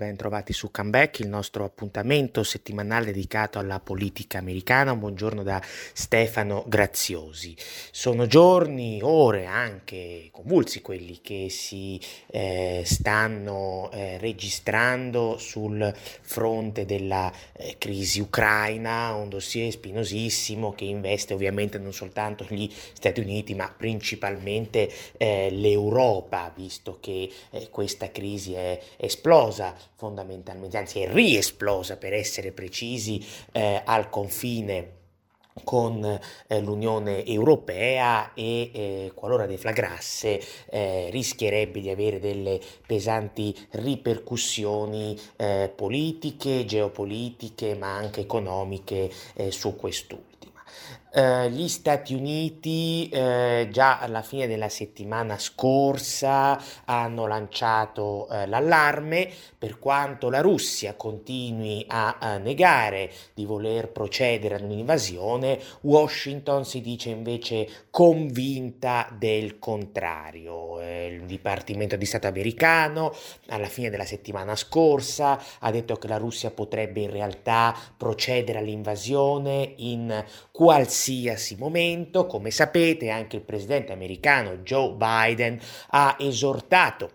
Ben trovati su Comeback, il nostro appuntamento settimanale dedicato alla politica americana. Un buongiorno da Stefano Graziosi. Sono giorni, ore anche convulsi quelli che si eh, stanno eh, registrando sul fronte della eh, crisi ucraina, un dossier spinosissimo che investe ovviamente non soltanto gli Stati Uniti ma principalmente eh, l'Europa, visto che eh, questa crisi è esplosa fondamentalmente, anzi è riesplosa per essere precisi eh, al confine con eh, l'Unione Europea e eh, qualora deflagrasse eh, rischierebbe di avere delle pesanti ripercussioni eh, politiche, geopolitiche ma anche economiche eh, su quest'ultimo. Uh, gli Stati Uniti uh, già alla fine della settimana scorsa hanno lanciato uh, l'allarme per quanto la Russia continui a, a, negare di voler procedere ad un'invasione, Washington si dice invece convinta del contrario. il Dipartimento di Stato americano alla fine della settimana scorsa ha detto che la Russia potrebbe in realtà procedere all'invasione in qualsiasi qualsiasi momento. Come sapete, anche il presidente americano Joe Biden ha esortato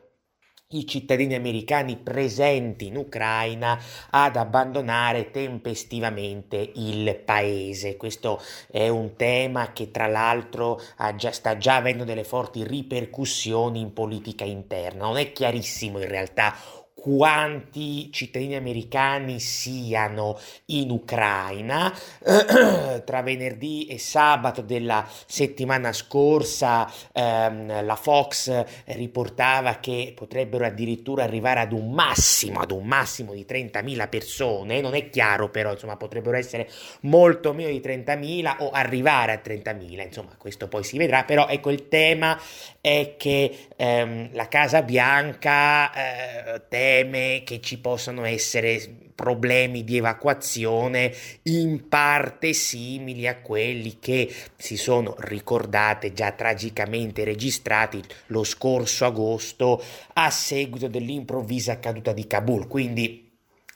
i cittadini americani presenti in Ucraina ad abbandonare tempestivamente il paese. Questo è un tema che tra l'altro già, sta già avendo delle forti ripercussioni in politica interna. Non è chiarissimo in realtà quanti cittadini americani siano in Ucraina. Tra venerdì e sabato della settimana scorsa ehm, la Fox riportava che potrebbero addirittura arrivare ad un massimo, ad un massimo di 30.000 persone. Non è chiaro però, insomma, potrebbero essere molto meno di 30.000 o arrivare a 30.000. Insomma, questo poi si vedrà. Però ecco il tema è che ehm, la Casa Bianca eh, teme che ci possano essere problemi di evacuazione in parte simili a quelli che si sono ricordate già tragicamente registrati lo scorso agosto a seguito dell'improvvisa caduta di Kabul. Quindi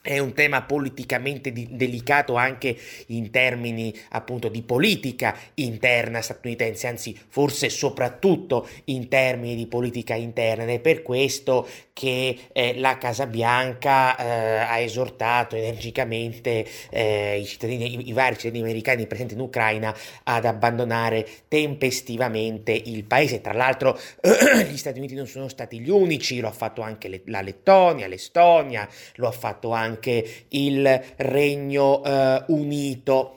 è un tema politicamente di- delicato anche in termini appunto di politica interna statunitense, anzi forse soprattutto in termini di politica interna ed è per questo che eh, la Casa Bianca eh, ha esortato energicamente eh, i, cittadini, i, vari cittadini americani presenti in Ucraina ad abbandonare tempestivamente il paese. Tra l'altro gli Stati Uniti non sono stati gli unici, lo ha fatto anche le, la Lettonia, l'Estonia, lo ha fatto anche anche il Regno eh, Unito.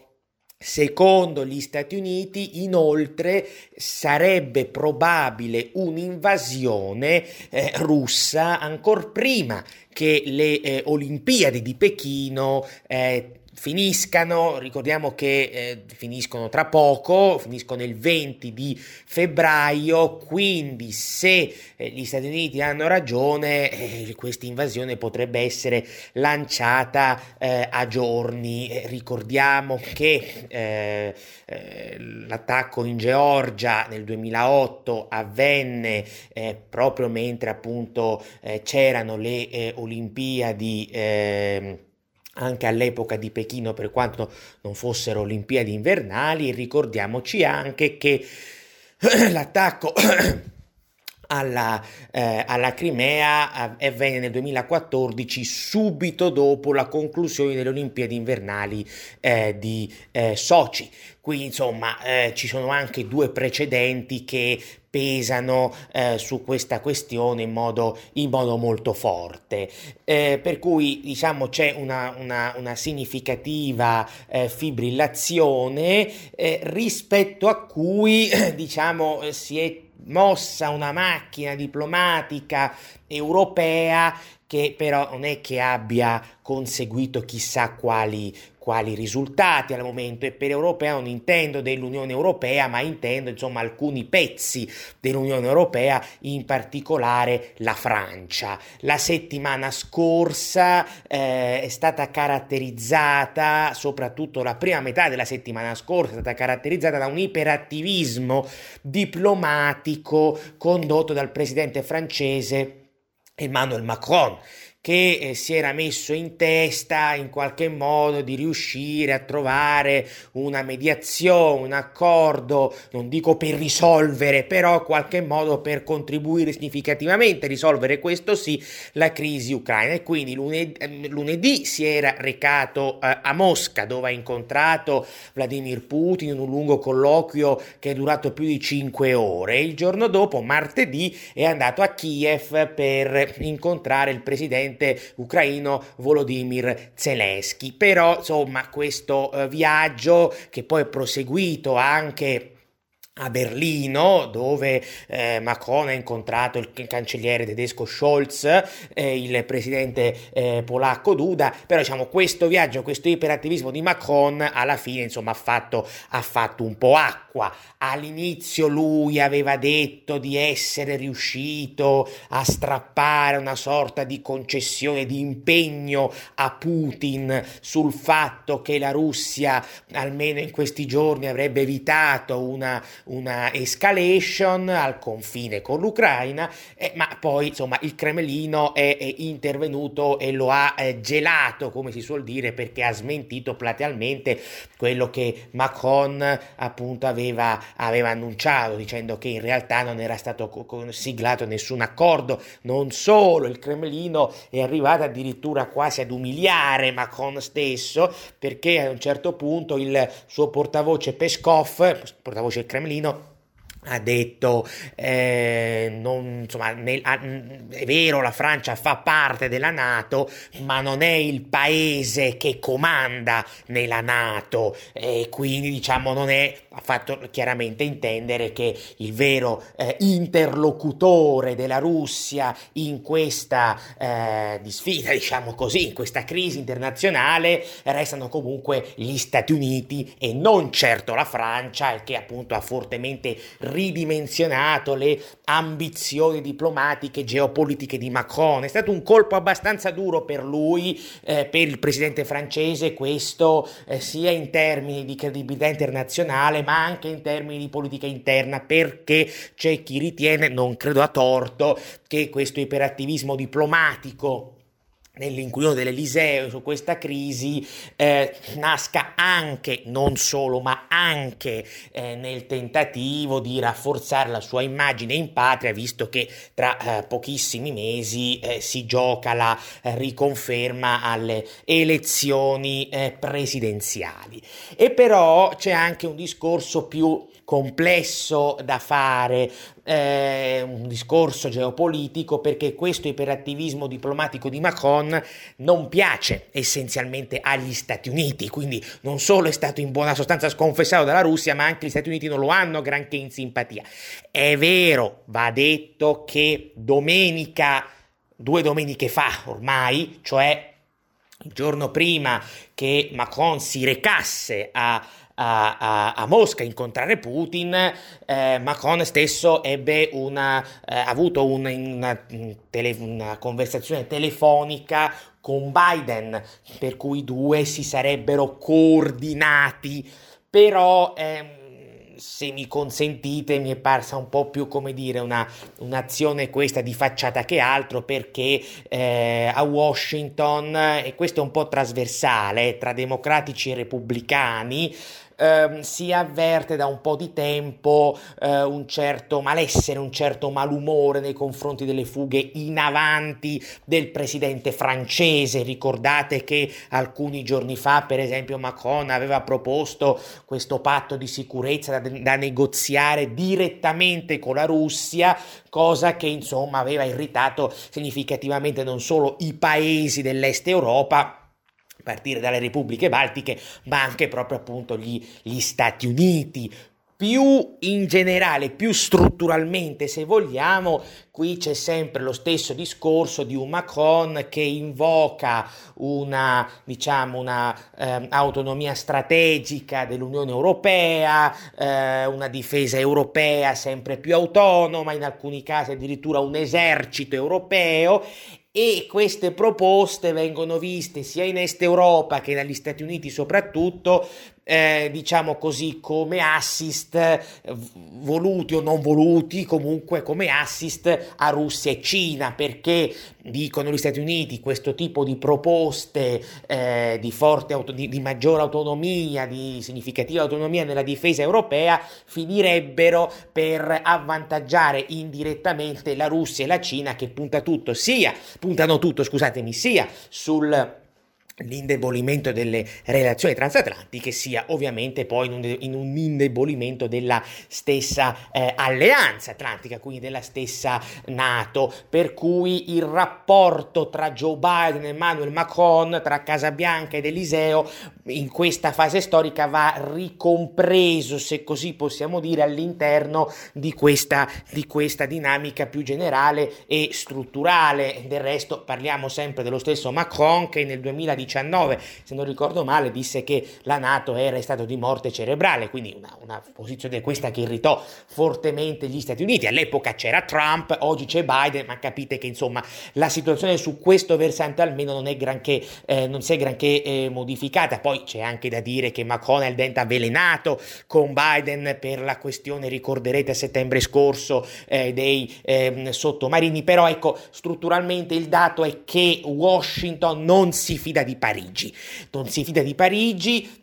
Secondo gli Stati Uniti, inoltre, sarebbe probabile un'invasione eh, russa ancora prima che le eh, Olimpiadi di Pechino eh, finiscano, ricordiamo che eh, finiscono tra poco, finiscono il 20 di febbraio, quindi se eh, gli Stati Uniti hanno ragione, eh, questa invasione potrebbe essere lanciata eh, a giorni. Eh, ricordiamo che eh, l'attacco in Georgia nel 2008 avvenne proprio mentre appunto c'erano le Olimpiadi ehm, anche all'epoca di Pechino, per quanto non fossero Olimpiadi invernali, ricordiamoci anche che l'attacco alla, eh, alla Crimea eh, avvenne nel 2014 subito dopo la conclusione delle Olimpiadi invernali eh, di eh, Sochi. Qui insomma eh, ci sono anche due precedenti che pesano eh, su questa questione in modo, in modo molto forte. Eh, per cui diciamo c'è una, una, una significativa eh, fibrillazione eh, rispetto a cui diciamo si è mossa una macchina diplomatica europea che però non è che abbia conseguito chissà quali, quali risultati al momento. E per europea non intendo dell'Unione Europea ma intendo insomma alcuni pezzi dell'Unione Europea in particolare la Francia. La settimana scorsa eh, è stata caratterizzata soprattutto la prima metà della settimana scorsa è stata caratterizzata da un iperattivismo diplomatico condotto dal presidente francese Emmanuel Macron che eh, si era messo in testa in qualche modo di riuscire a trovare una mediazione, un accordo, non dico per risolvere, però in qualche modo per contribuire significativamente. A risolvere questo sì la crisi ucraina. E quindi lunedì, ehm, lunedì si era recato eh, a Mosca dove ha incontrato Vladimir Putin in un lungo colloquio che è durato più di 5 ore. Il giorno dopo martedì è andato a Kiev per incontrare il presidente presidente ucraino Volodymyr Zelensky. Però, insomma, questo eh, viaggio che poi è proseguito anche a Berlino, dove eh, Macron ha incontrato il cancelliere tedesco Scholz, eh, il presidente eh, polacco Duda, però diciamo questo viaggio, questo iperattivismo di Macron alla fine insomma ha fatto, ha fatto un po' acqua. All'inizio lui aveva detto di essere riuscito a strappare una sorta di concessione, di impegno a Putin sul fatto che la Russia almeno in questi giorni avrebbe evitato una una escalation al confine con l'Ucraina, eh, ma poi insomma il Cremlino è, è intervenuto e lo ha eh, gelato, come si suol dire, perché ha smentito platealmente quello che Macron appunto aveva, aveva annunciato, dicendo che in realtà non era stato siglato nessun accordo. Non solo, il Cremlino è arrivato addirittura quasi ad umiliare Macron stesso, perché a un certo punto il suo portavoce Peskov, portavoce del Cremlino, Marino ha detto eh, non, insomma nel, ah, è vero la Francia fa parte della Nato ma non è il paese che comanda nella Nato. E quindi diciamo non è ha fatto chiaramente intendere che il vero eh, interlocutore della Russia in questa eh, sfida diciamo così in questa crisi internazionale restano comunque gli Stati Uniti e non certo la Francia che appunto ha fortemente ridimensionato le ambizioni diplomatiche geopolitiche di Macron. È stato un colpo abbastanza duro per lui, eh, per il presidente francese, questo eh, sia in termini di credibilità internazionale, ma anche in termini di politica interna, perché c'è chi ritiene, non credo a torto, che questo iperattivismo diplomatico nell'inquilino dell'Eliseo su questa crisi eh, nasca anche, non solo, ma anche eh, nel tentativo di rafforzare la sua immagine in patria, visto che tra eh, pochissimi mesi eh, si gioca la eh, riconferma alle elezioni eh, presidenziali. E però c'è anche un discorso più complesso da fare, eh, un discorso geopolitico perché questo iperattivismo diplomatico di Macron non piace essenzialmente agli Stati Uniti, quindi non solo è stato in buona sostanza sconfessato dalla Russia, ma anche gli Stati Uniti non lo hanno granché in simpatia. È vero, va detto che domenica, due domeniche fa ormai, cioè il giorno prima che Macron si recasse a a, a, Mosca incontrare Putin, eh, Macron stesso ebbe una, eh, avuto una, una, tele, una conversazione telefonica con Biden, per cui i due si sarebbero coordinati, però... Eh, se mi consentite, mi è parsa un po' più come dire una, un'azione questa di facciata che altro perché eh, a Washington, e questo è un po' trasversale tra democratici e repubblicani, ehm, si avverte da un po' di tempo eh, un certo malessere, un certo malumore nei confronti delle fughe in avanti del presidente francese. Ricordate che alcuni giorni fa, per esempio, Macron aveva proposto questo patto di sicurezza da, da negoziare direttamente con la Russia, cosa che insomma aveva irritato significativamente non solo i paesi dell'est Europa, partire dalle repubbliche baltiche, ma anche proprio appunto gli, gli Stati Uniti. più in generale, più strutturalmente se vogliamo, qui c'è sempre lo stesso discorso di un Macron che invoca una, diciamo, una eh, autonomia strategica dell'Unione Europea, eh, una difesa europea sempre più autonoma, in alcuni casi addirittura un esercito europeo e queste proposte vengono viste sia in Est Europa che dagli Stati Uniti soprattutto eh, diciamo così, come assist, eh, voluti o non voluti, comunque come assist a Russia e Cina, perché dicono gli Stati Uniti questo tipo di proposte eh, di, forte auto- di, di maggiore autonomia, di significativa autonomia nella difesa europea, finirebbero per avvantaggiare indirettamente la Russia e la Cina che punta tutto sia, puntano tutto, scusatemi, sia sul l'indebolimento delle relazioni transatlantiche sia ovviamente poi in un, in un indebolimento della stessa eh, alleanza atlantica, quindi della stessa Nato, per cui il rapporto tra Joe Biden e Emmanuel Macron, tra Casa Bianca ed Eliseo, in questa fase storica va ricompreso, se così possiamo dire, all'interno di questa, di questa dinamica più generale e strutturale. Del resto parliamo sempre dello stesso Macron che nel 2019 2019, se non ricordo male, disse che la Nato era in stato di morte cerebrale, quindi una, una posizione questa che irritò fortemente gli Stati Uniti. All'epoca c'era Trump, oggi c'è Biden, ma capite che insomma la situazione su questo versante almeno non è granché, eh, non si è granché eh, modificata. Poi c'è anche da dire che il dente avvelenato con Biden per la questione, ricorderete a settembre scorso, eh, dei ehm, sottomarini, però ecco, strutturalmente il dato è che Washington non si fida di di Parigi. Non si fida di Parigi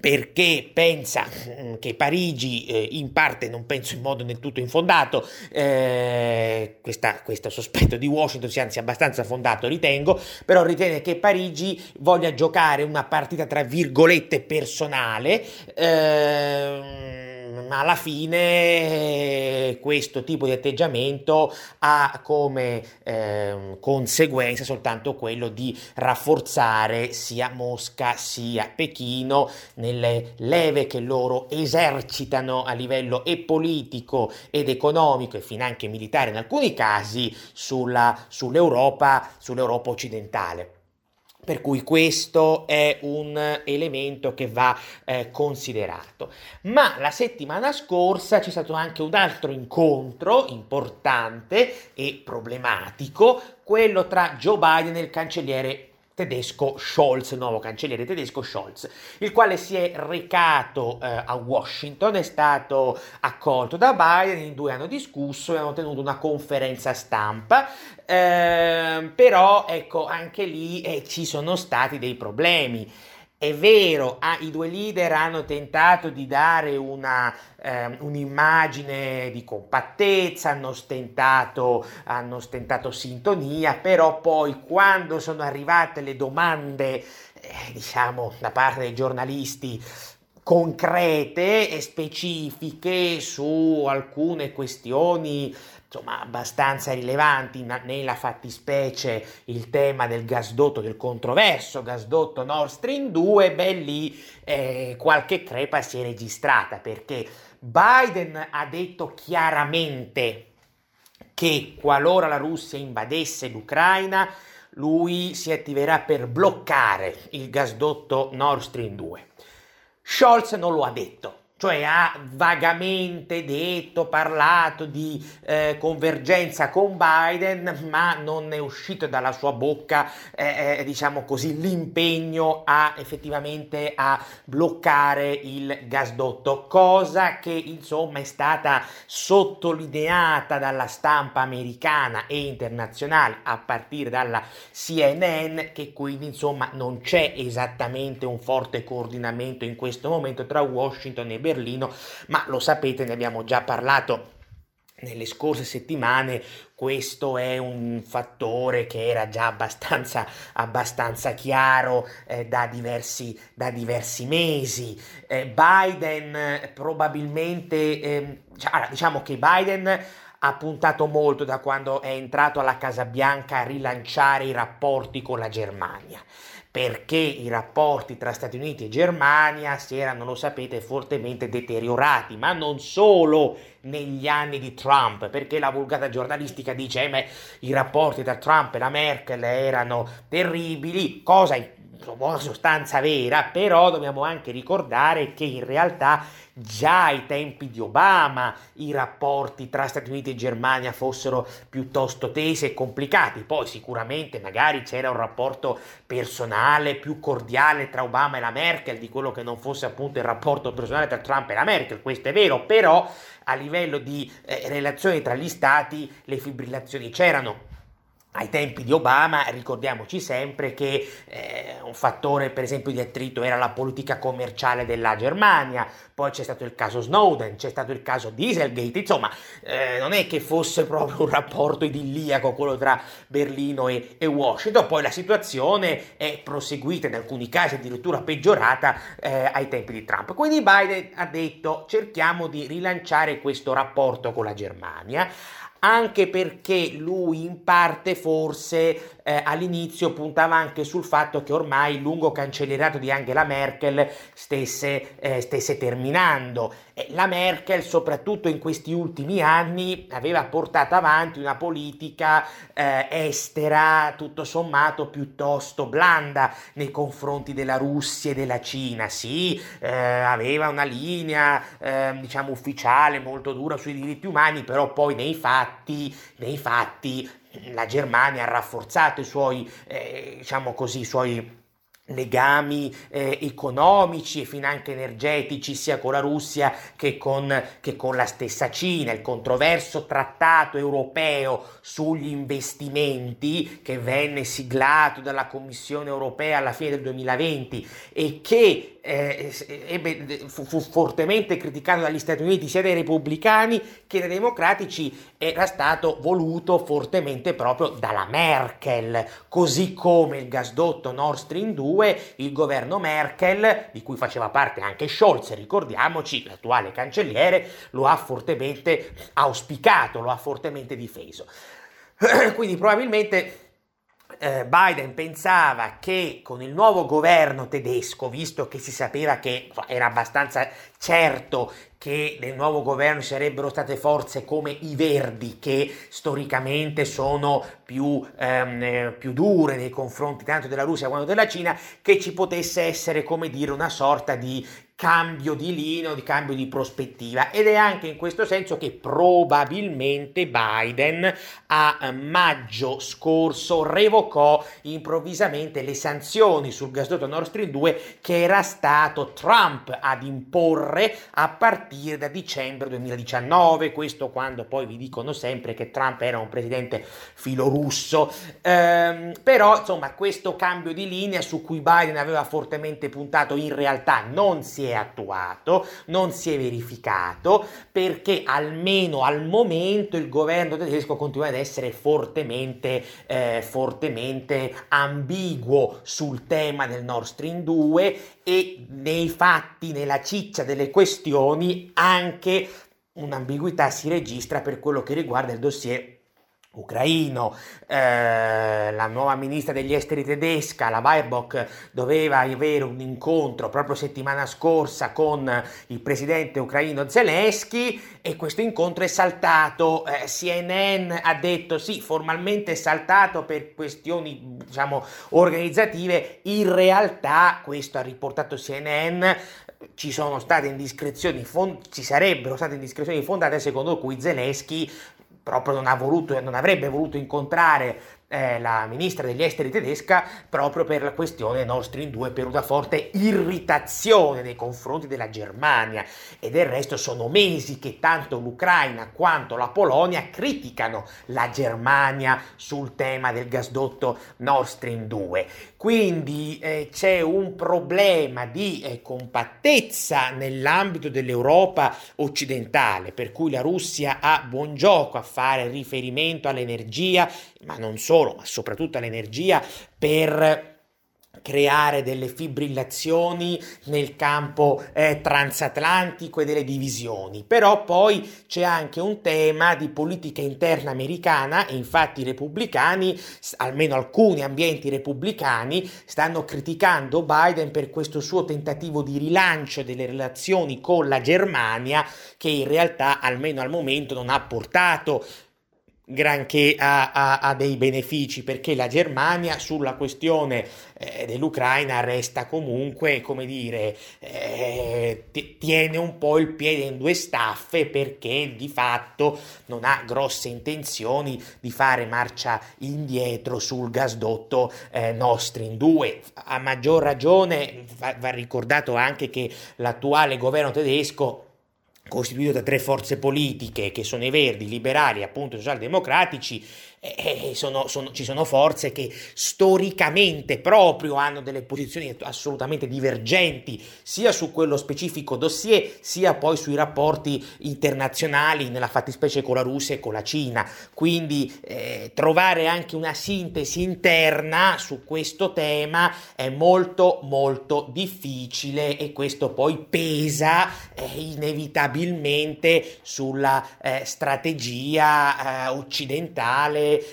perché pensa mm, che Parigi, eh, in parte non penso in modo del tutto infondato, eh, questa, questo sospetto di Washington sia anzi abbastanza fondato ritengo, però ritiene che Parigi voglia giocare una partita tra virgolette personale. Eh, ma alla fine questo tipo di atteggiamento ha come eh, conseguenza soltanto quello di rafforzare sia Mosca sia Pechino nelle leve che loro esercitano a livello e politico ed economico e finanche militare in alcuni casi sulla, sull'Europa, sull'Europa occidentale. Per cui questo è un elemento che va eh, considerato. Ma la settimana scorsa c'è stato anche un altro incontro importante e problematico, quello tra Joe Biden e il cancelliere tedesco Scholz, nuovo cancelliere tedesco Scholz, il quale si è recato eh, a Washington, è stato accolto da Biden, in due hanno discusso e hanno tenuto una conferenza stampa, eh, però ecco anche lì eh, ci sono stati dei problemi. È vero, ah, i due leader hanno tentato di dare una, eh, un'immagine di compattezza, hanno stentato, hanno stentato sintonia, però poi quando sono arrivate le domande, eh, diciamo, da parte dei giornalisti, concrete e specifiche su alcune questioni insomma abbastanza rilevanti nella fattispecie il tema del gasdotto del controverso gasdotto Nord Stream 2 beh lì eh, qualche crepa si è registrata perché Biden ha detto chiaramente che qualora la Russia invadesse l'Ucraina lui si attiverà per bloccare il gasdotto Nord Stream 2 Scholz non lo ha detto cioè ha vagamente detto, parlato di eh, convergenza con Biden, ma non è uscito dalla sua bocca, eh, eh, diciamo così, l'impegno a effettivamente a bloccare il gasdotto, cosa che insomma è stata sottolineata dalla stampa americana e internazionale a partire dalla CNN, che quindi insomma non c'è esattamente un forte coordinamento in questo momento tra Washington e Berlino Berlino, ma lo sapete, ne abbiamo già parlato nelle scorse settimane questo è un fattore che era già abbastanza, abbastanza chiaro eh, da, diversi, da, diversi, mesi. Eh, Biden probabilmente, eh, diciamo che Biden ha puntato molto da quando è entrato alla Casa Bianca a rilanciare i rapporti con la Germania perché i rapporti tra Stati Uniti e Germania si erano, lo sapete, fortemente deteriorati, ma non solo negli anni di Trump, perché la vulgata giornalistica dice che eh, i rapporti tra Trump e la Merkel erano terribili, cosa buona sostanza vera, però dobbiamo anche ricordare che in realtà già ai tempi di Obama i rapporti tra Stati Uniti e Germania fossero piuttosto tesi e complicati, poi sicuramente magari c'era un rapporto personale più cordiale tra Obama e la Merkel di quello che non fosse appunto il rapporto personale tra Trump e la Merkel, questo è vero, però a livello di eh, relazioni tra gli stati le fibrillazioni c'erano ai tempi di Obama ricordiamoci sempre che eh, un fattore per esempio di attrito era la politica commerciale della Germania, poi c'è stato il caso Snowden, c'è stato il caso Dieselgate, insomma eh, non è che fosse proprio un rapporto idilliaco quello tra Berlino e, e, Washington, poi la situazione è proseguita in alcuni casi addirittura peggiorata eh, ai tempi di Trump. Quindi Biden ha detto cerchiamo di rilanciare questo rapporto con la Germania anche perché lui in parte forse eh, all'inizio puntava anche sul fatto che ormai il lungo cancellierato di Angela Merkel stesse, eh, stesse terminando. E la Merkel, soprattutto in questi ultimi anni, aveva portato avanti una politica eh, estera tutto sommato piuttosto blanda nei confronti della Russia e della Cina. Sì, eh, aveva una linea ehm, diciamo ufficiale molto dura sui diritti umani, però poi nei fatti, nei fatti la Germania ha rafforzato i suoi, eh, diciamo così, i suoi legami eh, economici e finanche energetici sia con la Russia che con, che con, la stessa Cina. Il controverso trattato europeo sugli investimenti che venne siglato dalla Commissione europea alla fine del 2020 e che eh, ebbe, fu, fu, fortemente criticato dagli Stati Uniti sia dai repubblicani che dai democratici era stato voluto fortemente proprio dalla Merkel, così come il gasdotto Nord Stream 2, il governo Merkel, di cui faceva parte anche Scholz, ricordiamoci, l'attuale cancelliere, lo ha fortemente auspicato, lo ha fortemente difeso. Quindi probabilmente eh, Biden pensava che con il nuovo governo tedesco, visto che si sapeva che era abbastanza certo che nel nuovo governo ci sarebbero state forze come i Verdi, che storicamente sono più, ehm, eh, più dure nei confronti tanto della Russia quanto della Cina, che ci potesse essere, come dire, una sorta di cambio di linea, di cambio di prospettiva. Ed è anche in questo senso che probabilmente Biden a eh, maggio scorso revocò improvvisamente le sanzioni sul gasdotto Nord Stream 2 che era stato Trump ad imporre a partire da dicembre 2019, questo quando poi vi dicono sempre che Trump era un presidente filorusso, ehm, però insomma questo cambio di linea su cui Biden aveva fortemente puntato in realtà non si è è attuato, non si è verificato, perché almeno al momento il governo tedesco continua ad essere fortemente, eh, fortemente ambiguo sul tema del Nord Stream 2 e nei fatti, nella ciccia delle questioni, anche un'ambiguità si registra per quello che riguarda il dossier ucraino, eh, la nuova ministra degli esteri tedesca, la Baerbock, doveva avere un incontro proprio settimana scorsa con il presidente ucraino Zelensky e questo incontro è saltato. Eh, CNN ha detto sì, formalmente è saltato per questioni diciamo organizzative, in realtà questo ha riportato CNN ci sono state indiscrezioni, fond- ci sarebbero state indiscrezioni fondate secondo cui Zelensky proprio non, voluto, non avrebbe voluto incontrare eh, la ministra degli esteri tedesca proprio per la questione Nord Stream 2 per una forte irritazione nei confronti della Germania. E del resto sono mesi che tanto l'Ucraina quanto la Polonia criticano la Germania sul tema del gasdotto Nord Stream 2 quindi eh, c'è un problema di eh, compattezza nell'ambito dell'Europa occidentale per cui la Russia ha buon gioco a fare riferimento all'energia ma non solo, ma soprattutto all'energia per creare delle fibrillazioni nel campo eh, transatlantico e delle divisioni. Però poi c'è anche un tema di politica interna americana e infatti i repubblicani, almeno alcuni ambienti repubblicani, stanno criticando Biden per questo suo tentativo di rilancio delle relazioni con la Germania che in realtà almeno al momento non ha portato granché ha, ha, ha, dei benefici perché la Germania sulla questione eh, dell'Ucraina resta comunque, come dire, eh, t- tiene un po' il piede in due staffe perché di fatto non ha grosse intenzioni di fare marcia indietro sul gasdotto eh, Nord Stream 2. A maggior ragione va, va ricordato anche che l'attuale governo tedesco costituito da tre forze politiche che sono i Verdi, i Liberali e appunto i Socialdemocratici, eh, sono, sono, ci sono forze che storicamente proprio hanno delle posizioni assolutamente divergenti sia su quello specifico dossier sia poi sui rapporti internazionali nella fattispecie con la Russia e con la Cina. Quindi eh, trovare anche una sintesi interna su questo tema è molto molto difficile e questo poi pesa eh, inevitabilmente sulla eh, strategia eh,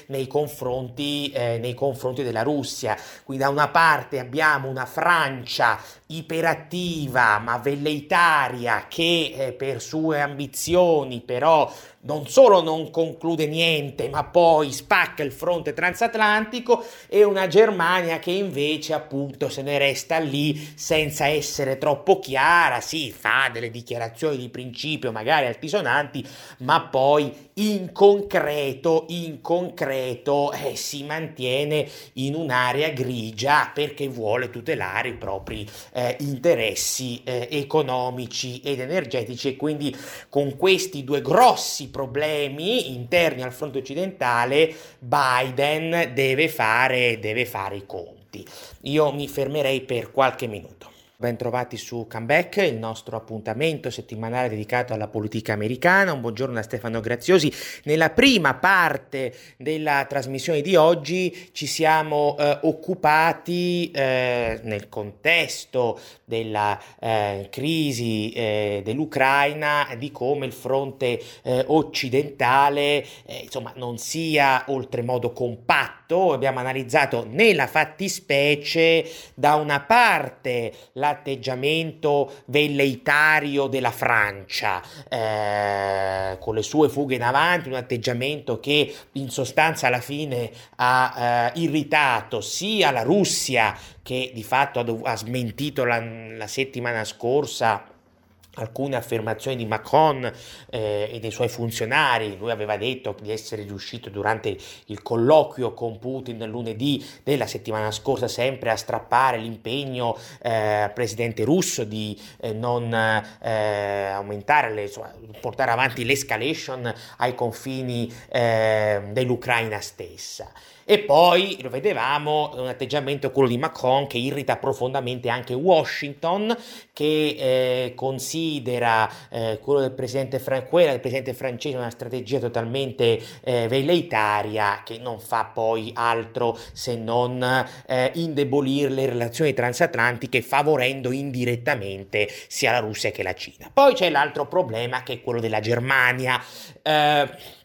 nei confronti, eh, nei confronti della Russia. Quindi da una parte abbiamo una Francia iperattiva ma velleitaria che eh, per sue ambizioni però non solo non conclude niente, ma poi spacca il fronte transatlantico e una Germania che invece appunto se ne resta lì senza essere troppo chiara, sì, fa delle dichiarazioni di principio magari altisonanti, ma poi in concreto, in concreto eh, si mantiene in un'area grigia perché vuole tutelare i propri eh, interessi eh, economici ed energetici e quindi con questi due grossi problemi interni al fronte occidentale, Biden deve fare, deve fare i conti. Io mi fermerei per qualche minuto. Bentrovati su Comeback, il nostro appuntamento settimanale dedicato alla politica americana. Un buongiorno da Stefano Graziosi. Nella prima parte della trasmissione di oggi ci siamo eh, occupati eh, nel contesto della eh, crisi eh, dell'Ucraina di come il fronte eh, occidentale eh, insomma, non sia oltremodo compatto. Abbiamo analizzato nella fattispecie da una parte la l'atteggiamento velleitario della Francia, eh, con le sue fughe in avanti, un atteggiamento che in sostanza alla fine ha irritato sia la Russia, che di fatto ha, dov- ha smentito la, la settimana scorsa alcune affermazioni di Macron eh, e dei suoi funzionari. Lui aveva detto di essere riuscito durante il colloquio con Putin lunedì della settimana scorsa sempre a strappare l'impegno eh, al presidente russo di eh, non eh, aumentare, le, insomma, portare avanti l'escalation ai confini eh, dell'Ucraina stessa. E poi lo vedevamo, un atteggiamento quello di Macron che irrita profondamente anche Washington, che eh, considera eh, quello del presidente, Fran- quella del presidente francese una strategia totalmente eh, velleitaria che non fa poi altro se non eh, indebolire le relazioni transatlantiche favorendo indirettamente sia la Russia che la Cina. Poi c'è l'altro problema che è quello della Germania. Eh,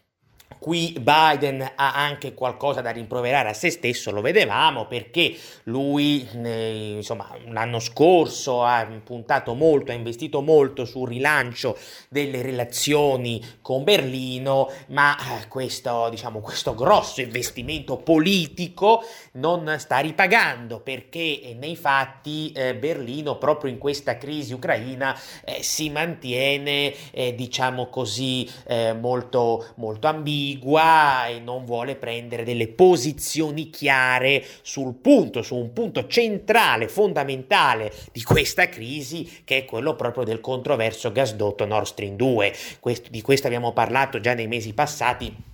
Qui Biden ha anche qualcosa da rimproverare a se stesso, lo vedevamo perché lui eh, insomma, l'anno scorso ha puntato molto, ha investito molto sul rilancio delle relazioni con Berlino, ma eh, questo, diciamo, questo grosso investimento politico non sta ripagando perché nei fatti eh, Berlino proprio in questa crisi ucraina eh, si mantiene eh, diciamo così eh, molto, molto ambiguo ambigua e non vuole prendere delle posizioni chiare sul punto, su un punto centrale, fondamentale di questa crisi, che è quello proprio del controverso gasdotto Nord Stream 2. Questo, di questo abbiamo parlato già nei mesi passati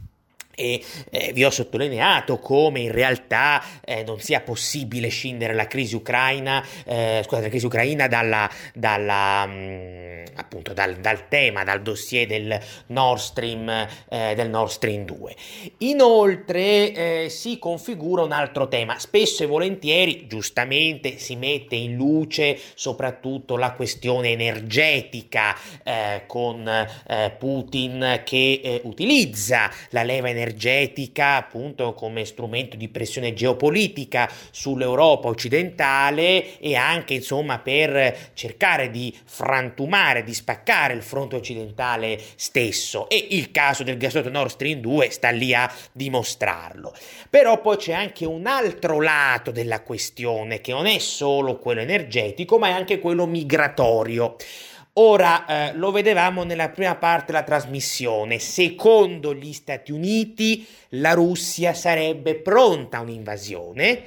e eh, vi ho sottolineato come in realtà eh, non sia possibile scindere la crisi ucraina, eh, scusate, la crisi ucraina dalla, dalla, mh, mm, appunto dal, dal, tema, dal dossier del Nord Stream, eh, del Nord Stream 2. Inoltre eh, si configura un altro tema, spesso e volentieri, giustamente, si mette in luce soprattutto la questione energetica eh, con Putin che utilizza la leva energetica appunto come strumento di pressione geopolitica sull'Europa occidentale e anche insomma per cercare di frantumare, di spaccare il fronte occidentale stesso e il caso del gasdotto Nord Stream 2 sta lì a dimostrarlo. Però poi c'è anche un altro lato della questione che non è solo quello energetico ma è anche quello migratorio. Ora eh, lo vedevamo nella prima parte della trasmissione. Secondo gli Stati Uniti, la Russia sarebbe pronta a un'invasione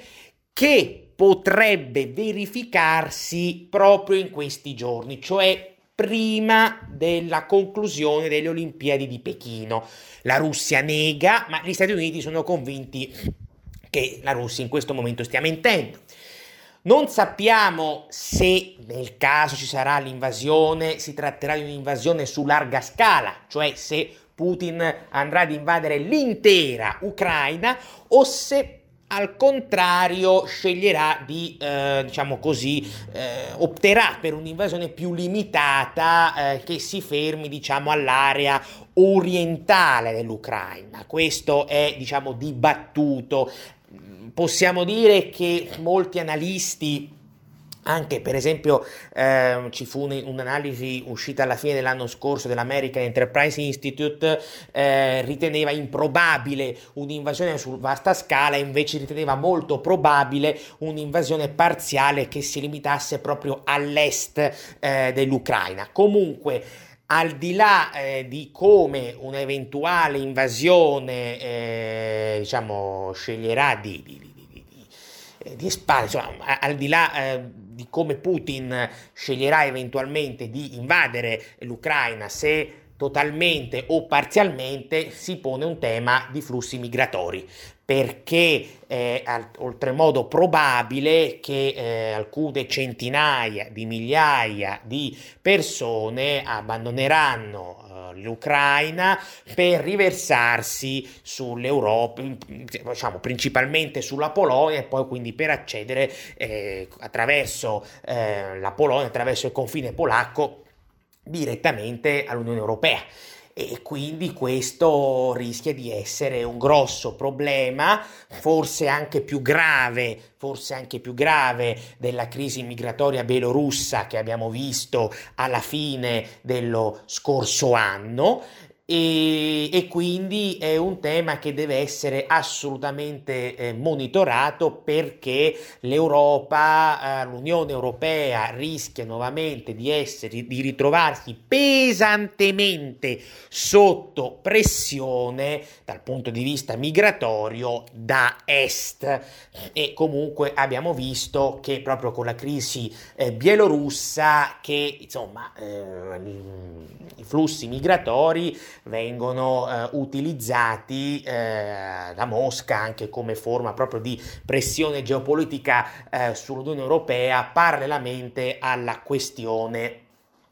che potrebbe verificarsi proprio in questi giorni, cioè prima della conclusione delle Olimpiadi di Pechino. La Russia nega, ma gli Stati Uniti sono convinti che la Russia in questo momento stia mentendo. Non sappiamo se nel caso ci sarà l'invasione si tratterà di un'invasione su larga scala, cioè se Putin andrà ad invadere l'intera Ucraina o se al contrario sceglierà di, eh, diciamo così, eh, opterà per un'invasione più limitata eh, che si fermi, diciamo, all'area orientale dell'Ucraina. Questo è, diciamo, dibattuto possiamo dire che molti analisti anche per esempio eh, ci fu un'analisi uscita alla fine dell'anno scorso dell'American Enterprise Institute, eh, riteneva improbabile un'invasione su vasta scala, invece riteneva molto probabile un'invasione parziale che si limitasse proprio all'est eh, dell'Ucraina. Comunque al di là eh, di come un'eventuale invasione eh, diciamo, sceglierà di, di, di, di, eh, espandere, insomma, al di là eh, di come Putin sceglierà eventualmente di invadere l'Ucraina, se totalmente o parzialmente, si pone un tema di flussi migratori perché è oltremodo probabile che eh, alcune centinaia di migliaia di persone abbandoneranno eh, l'Ucraina per riversarsi sull'Europa, diciamo principalmente sulla Polonia e poi quindi per accedere eh, attraverso eh, la Polonia, attraverso il confine polacco direttamente all'Unione Europea e quindi questo rischia di essere un grosso problema, forse anche più grave, forse anche più grave della crisi migratoria belorussa che abbiamo visto alla fine dello scorso anno e, e, quindi è un tema che deve essere assolutamente eh, monitorato perché l'Europa, eh, l'Unione Europea rischia nuovamente di essere, di ritrovarsi pesantemente sotto pressione dal punto di vista migratorio da est. E comunque abbiamo visto che proprio con la crisi eh, bielorussa che insomma eh, i flussi migratori vengono eh, utilizzati eh, da Mosca anche come forma proprio di pressione geopolitica eh, sull'Unione Europea parallelamente alla questione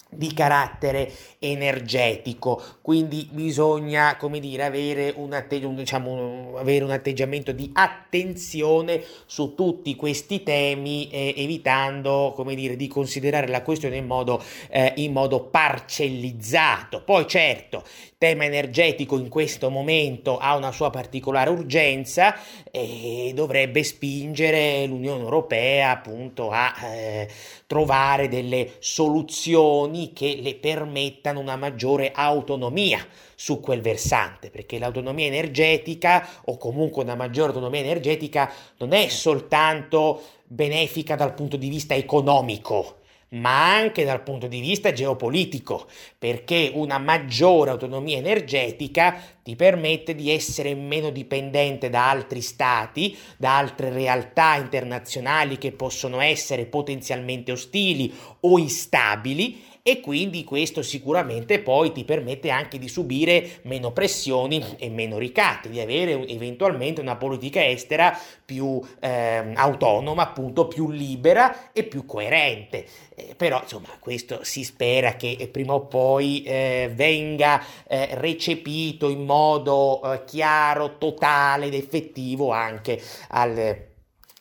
di carattere energetico, quindi bisogna, come dire, avere un, atteggi- diciamo, avere un atteggiamento di attenzione su tutti questi temi, eh, evitando, come dire, di considerare la questione in modo, eh, in modo parcellizzato. Poi certo, il tema energetico in questo momento ha una sua particolare urgenza e dovrebbe spingere l'Unione Europea appunto a eh, trovare delle soluzioni che le permettano una maggiore autonomia su quel versante, perché l'autonomia energetica o comunque una maggiore autonomia energetica non è soltanto benefica dal punto di vista economico, ma anche dal punto di vista geopolitico, perché una maggiore autonomia energetica ti permette di essere meno dipendente da altri stati, da altre realtà internazionali che possono essere potenzialmente ostili o instabili e quindi questo sicuramente poi ti permette anche di subire meno pressioni e meno ricatti, di avere eventualmente una politica estera più eh, autonoma, appunto più libera e più coerente. Eh, però insomma questo si spera che prima o poi eh, venga eh, recepito in modo eh, chiaro, totale ed effettivo anche al,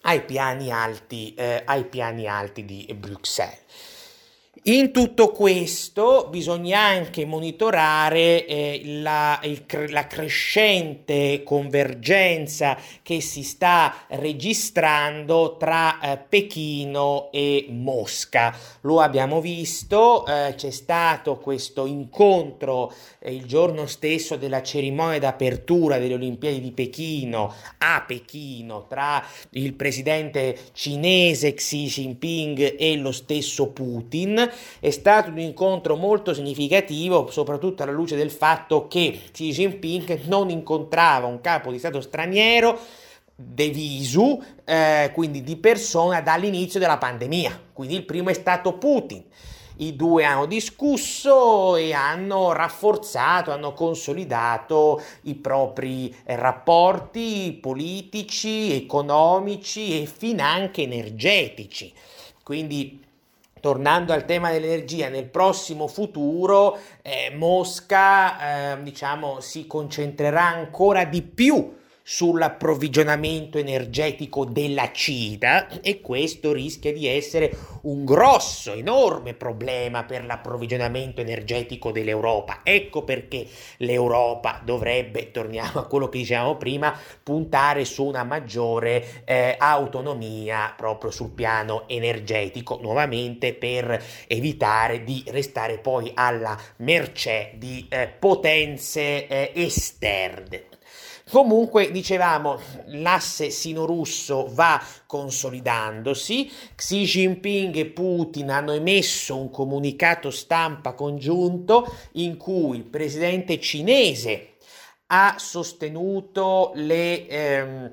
ai, piani alti, eh, ai piani alti di Bruxelles. In tutto questo bisogna anche monitorare eh, la, il, la, crescente convergenza che si sta registrando tra eh, Pechino e Mosca. Lo abbiamo visto, eh, c'è stato questo incontro eh, il giorno stesso della cerimonia d'apertura delle Olimpiadi di Pechino a Pechino tra il presidente cinese Xi Jinping e lo stesso Putin è stato un incontro molto significativo, soprattutto alla luce del fatto che Xi Jinping non incontrava un capo di Stato straniero de visu, eh, quindi di persona dall'inizio della pandemia. Quindi il primo è stato Putin. I due hanno discusso e hanno rafforzato, hanno consolidato i propri eh, rapporti politici, economici e finanche energetici. Quindi tornando al tema dell'energia, nel prossimo futuro eh, Mosca eh, diciamo, si concentrerà ancora di più sull'approvvigionamento energetico della Cina e questo rischia di essere un grosso, enorme problema per l'approvvigionamento energetico dell'Europa. Ecco perché l'Europa dovrebbe, torniamo a quello che dicevamo prima, puntare su una maggiore eh, autonomia proprio sul piano energetico, nuovamente per evitare di restare poi alla mercé di eh, potenze eh, esterne. Comunque, dicevamo, l'asse sino-russo va consolidandosi. Xi Jinping e Putin hanno emesso un comunicato stampa congiunto in cui il presidente cinese ha sostenuto le... Ehm,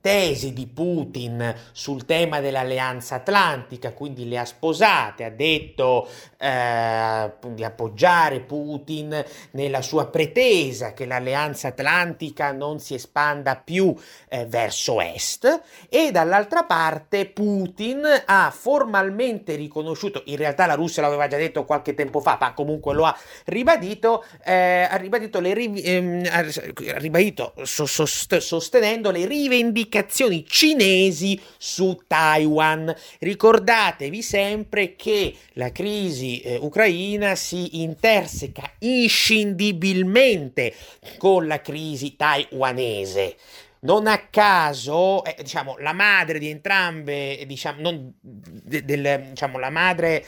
tesi di Putin sul tema dell'alleanza atlantica, quindi le ha sposate, ha detto eh, di appoggiare Putin nella sua pretesa che l'alleanza atlantica non si espanda più eh, verso est e dall'altra parte Putin ha formalmente riconosciuto, in realtà la Russia l'aveva già detto qualche tempo fa, ma comunque lo ha ribadito, eh, ha ribadito, le, ehm, ha ribadito sostenendo le rivendicazioni cinesi su Taiwan. Ricordatevi sempre che la crisi eh, ucraina si interseca inscindibilmente con la crisi taiwanese. Non a caso, eh, diciamo, la madre di entrambe, diciamo, non, de, del, diciamo, la madre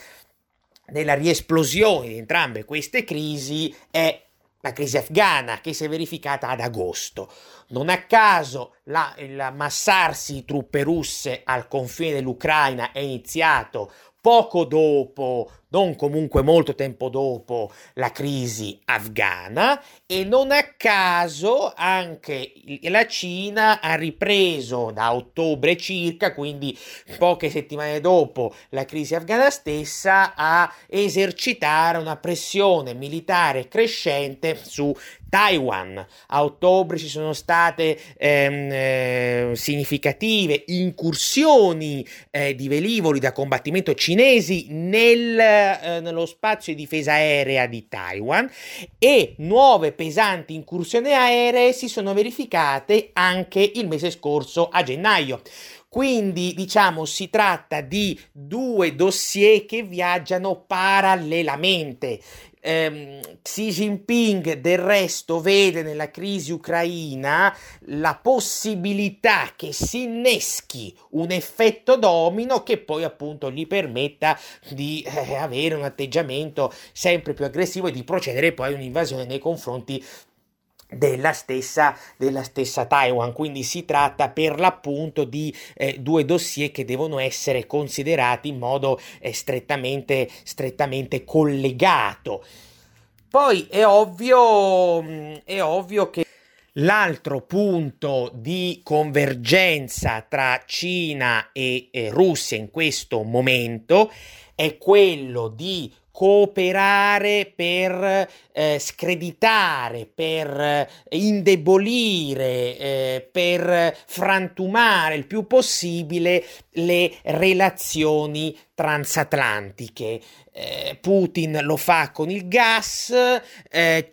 della riesplosione di entrambe queste crisi è la crisi afghana che si è verificata ad agosto. Non a caso la, il ammassarsi di truppe russe al confine dell'Ucraina è iniziato poco dopo, non comunque molto tempo dopo, la crisi afghana e non a caso anche la Cina ha ripreso da ottobre circa, quindi poche settimane dopo la crisi afghana stessa, a esercitare una pressione militare crescente su Taiwan. A ottobre ci sono state ehm, eh, significative incursioni eh, di velivoli da combattimento cinesi nel, eh, nello spazio di difesa aerea di Taiwan e nuove pesanti incursioni aeree si sono verificate anche il mese scorso a gennaio. Quindi diciamo si tratta di due dossier che viaggiano parallelamente ehm, Xi Jinping del resto vede nella crisi ucraina la possibilità che si inneschi un effetto domino che poi appunto gli permetta di eh, avere un atteggiamento sempre più aggressivo e di procedere poi a un'invasione nei confronti della stessa, della stessa Taiwan. Quindi si tratta per l'appunto di eh, due dossier che devono essere considerati in modo eh, strettamente, strettamente collegato. Poi è ovvio, mm, è ovvio che L'altro punto di convergenza tra Cina e, e Russia in questo momento è quello di cooperare per eh, screditare, per eh, indebolire, eh, per frantumare il più possibile le relazioni transatlantiche. Eh, Putin lo fa con il gas, eh,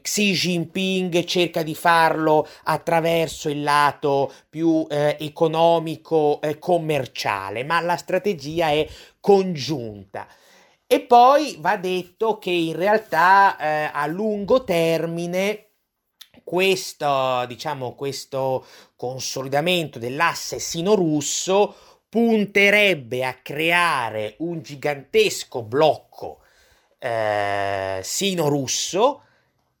Xi Jinping cerca di farlo attraverso il lato più eh, economico e commerciale, ma la strategia è congiunta. E poi va detto che in realtà eh, a lungo termine questo, diciamo, questo consolidamento dell'asse sino-russo punterebbe a creare un gigantesco blocco eh, sino-russo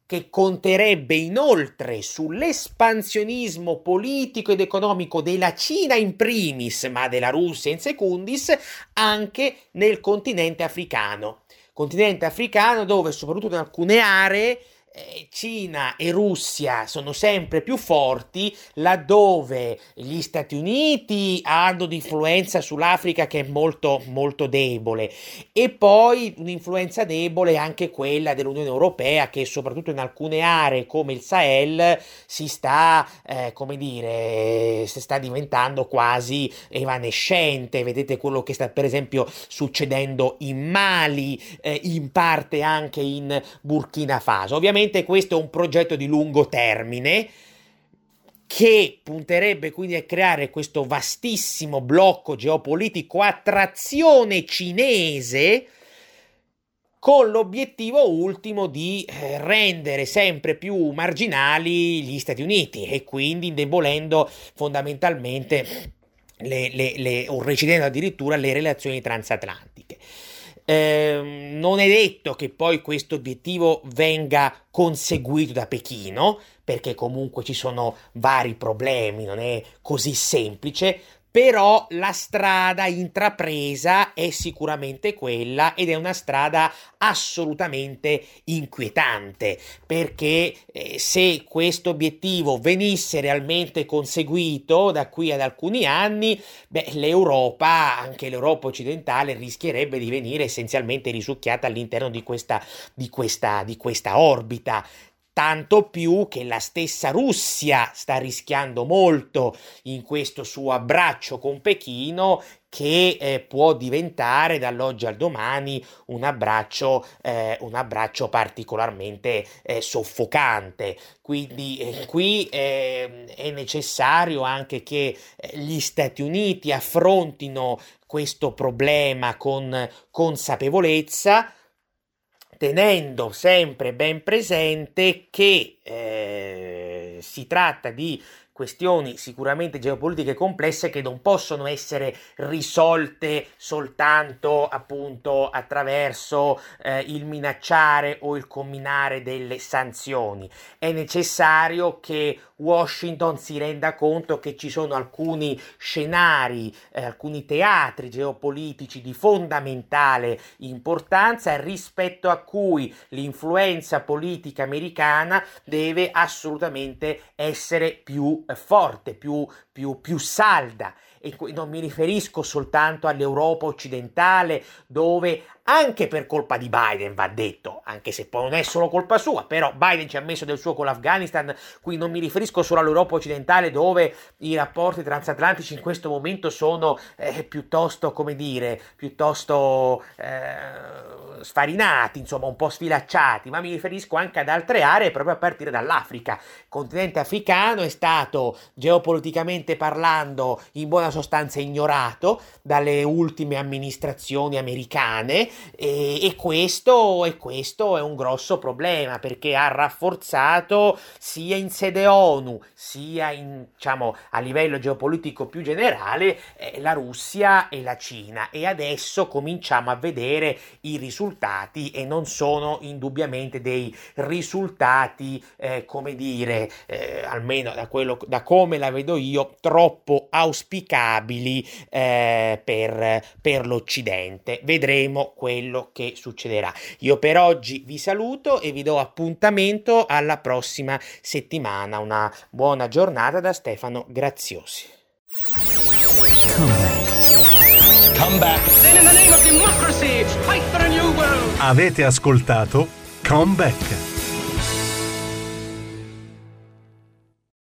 che conterebbe inoltre sull'espansionismo politico ed economico della Cina in primis, ma della Russia in secundis, anche nel continente africano. Continente africano dove soprattutto in alcune aree Cina e Russia sono sempre più forti laddove gli Stati Uniti hanno un'influenza sull'Africa che è molto molto debole. E poi un'influenza debole anche quella dell'Unione Europea che soprattutto in alcune aree come il Sahel si sta eh, come dire si sta diventando quasi evanescente. Vedete quello che sta per esempio succedendo in Mali eh, in parte anche in Burkina Faso. Ovviamente Ovviamente questo è un progetto di lungo termine che punterebbe quindi a creare questo vastissimo blocco geopolitico a trazione cinese con l'obiettivo ultimo di eh, rendere sempre più marginali gli Stati Uniti e quindi indebolendo fondamentalmente le, le, le, o recidendo addirittura le relazioni transatlantiche. Eh, non è detto che poi questo obiettivo venga conseguito da Pechino, perché comunque ci sono vari problemi, non è così semplice, però la strada intrapresa è sicuramente quella ed è una strada assolutamente inquietante perché eh, se questo obiettivo venisse realmente conseguito da qui ad alcuni anni, beh, l'Europa, anche l'Europa occidentale, rischierebbe di venire essenzialmente risucchiata all'interno di questa, di questa, di questa orbita tanto più che la stessa Russia sta rischiando molto in questo suo abbraccio con Pechino che eh, può diventare dall'oggi al domani un abbraccio, eh, un abbraccio particolarmente eh, soffocante. Quindi eh, qui ehm, è necessario anche che eh, gli Stati Uniti affrontino questo problema con consapevolezza tenendo sempre ben presente che eh, si tratta di questioni sicuramente geopolitiche complesse che non possono essere risolte soltanto appunto attraverso eh, il minacciare o il combinare delle sanzioni. È necessario che Washington si renda conto che ci sono alcuni scenari, eh, alcuni teatri geopolitici di fondamentale importanza rispetto a cui l'influenza politica americana deve assolutamente essere più forte, più, più, più salda e non mi riferisco soltanto all'Europa occidentale dove anche per colpa di Biden, va detto, anche se poi non è solo colpa sua, però Biden ci ha messo del suo con l'Afghanistan, qui non mi riferisco solo all'Europa occidentale dove i rapporti transatlantici in questo momento sono eh, piuttosto, come dire, piuttosto eh, sfarinati, insomma un po' sfilacciati, ma mi riferisco anche ad altre aree proprio a partire dall'Africa. Il continente africano è stato geopoliticamente parlando in buona sostanza ignorato dalle ultime amministrazioni americane e, e, questo, e questo è un grosso problema perché ha rafforzato sia in sede ONU sia in, diciamo, a livello geopolitico più generale eh, la Russia e la Cina. E adesso cominciamo a vedere i risultati e non sono indubbiamente dei risultati eh, come dire eh, almeno da, quello, da come la vedo io troppo auspicabili eh, per, per l'Occidente. Vedremo quello che succederà. Io per oggi vi saluto e vi do appuntamento alla prossima settimana. Una buona giornata da Stefano Graziosi. Come back. Come back. Then in the name of democracy, fight for a new world. Avete ascoltato Come Back.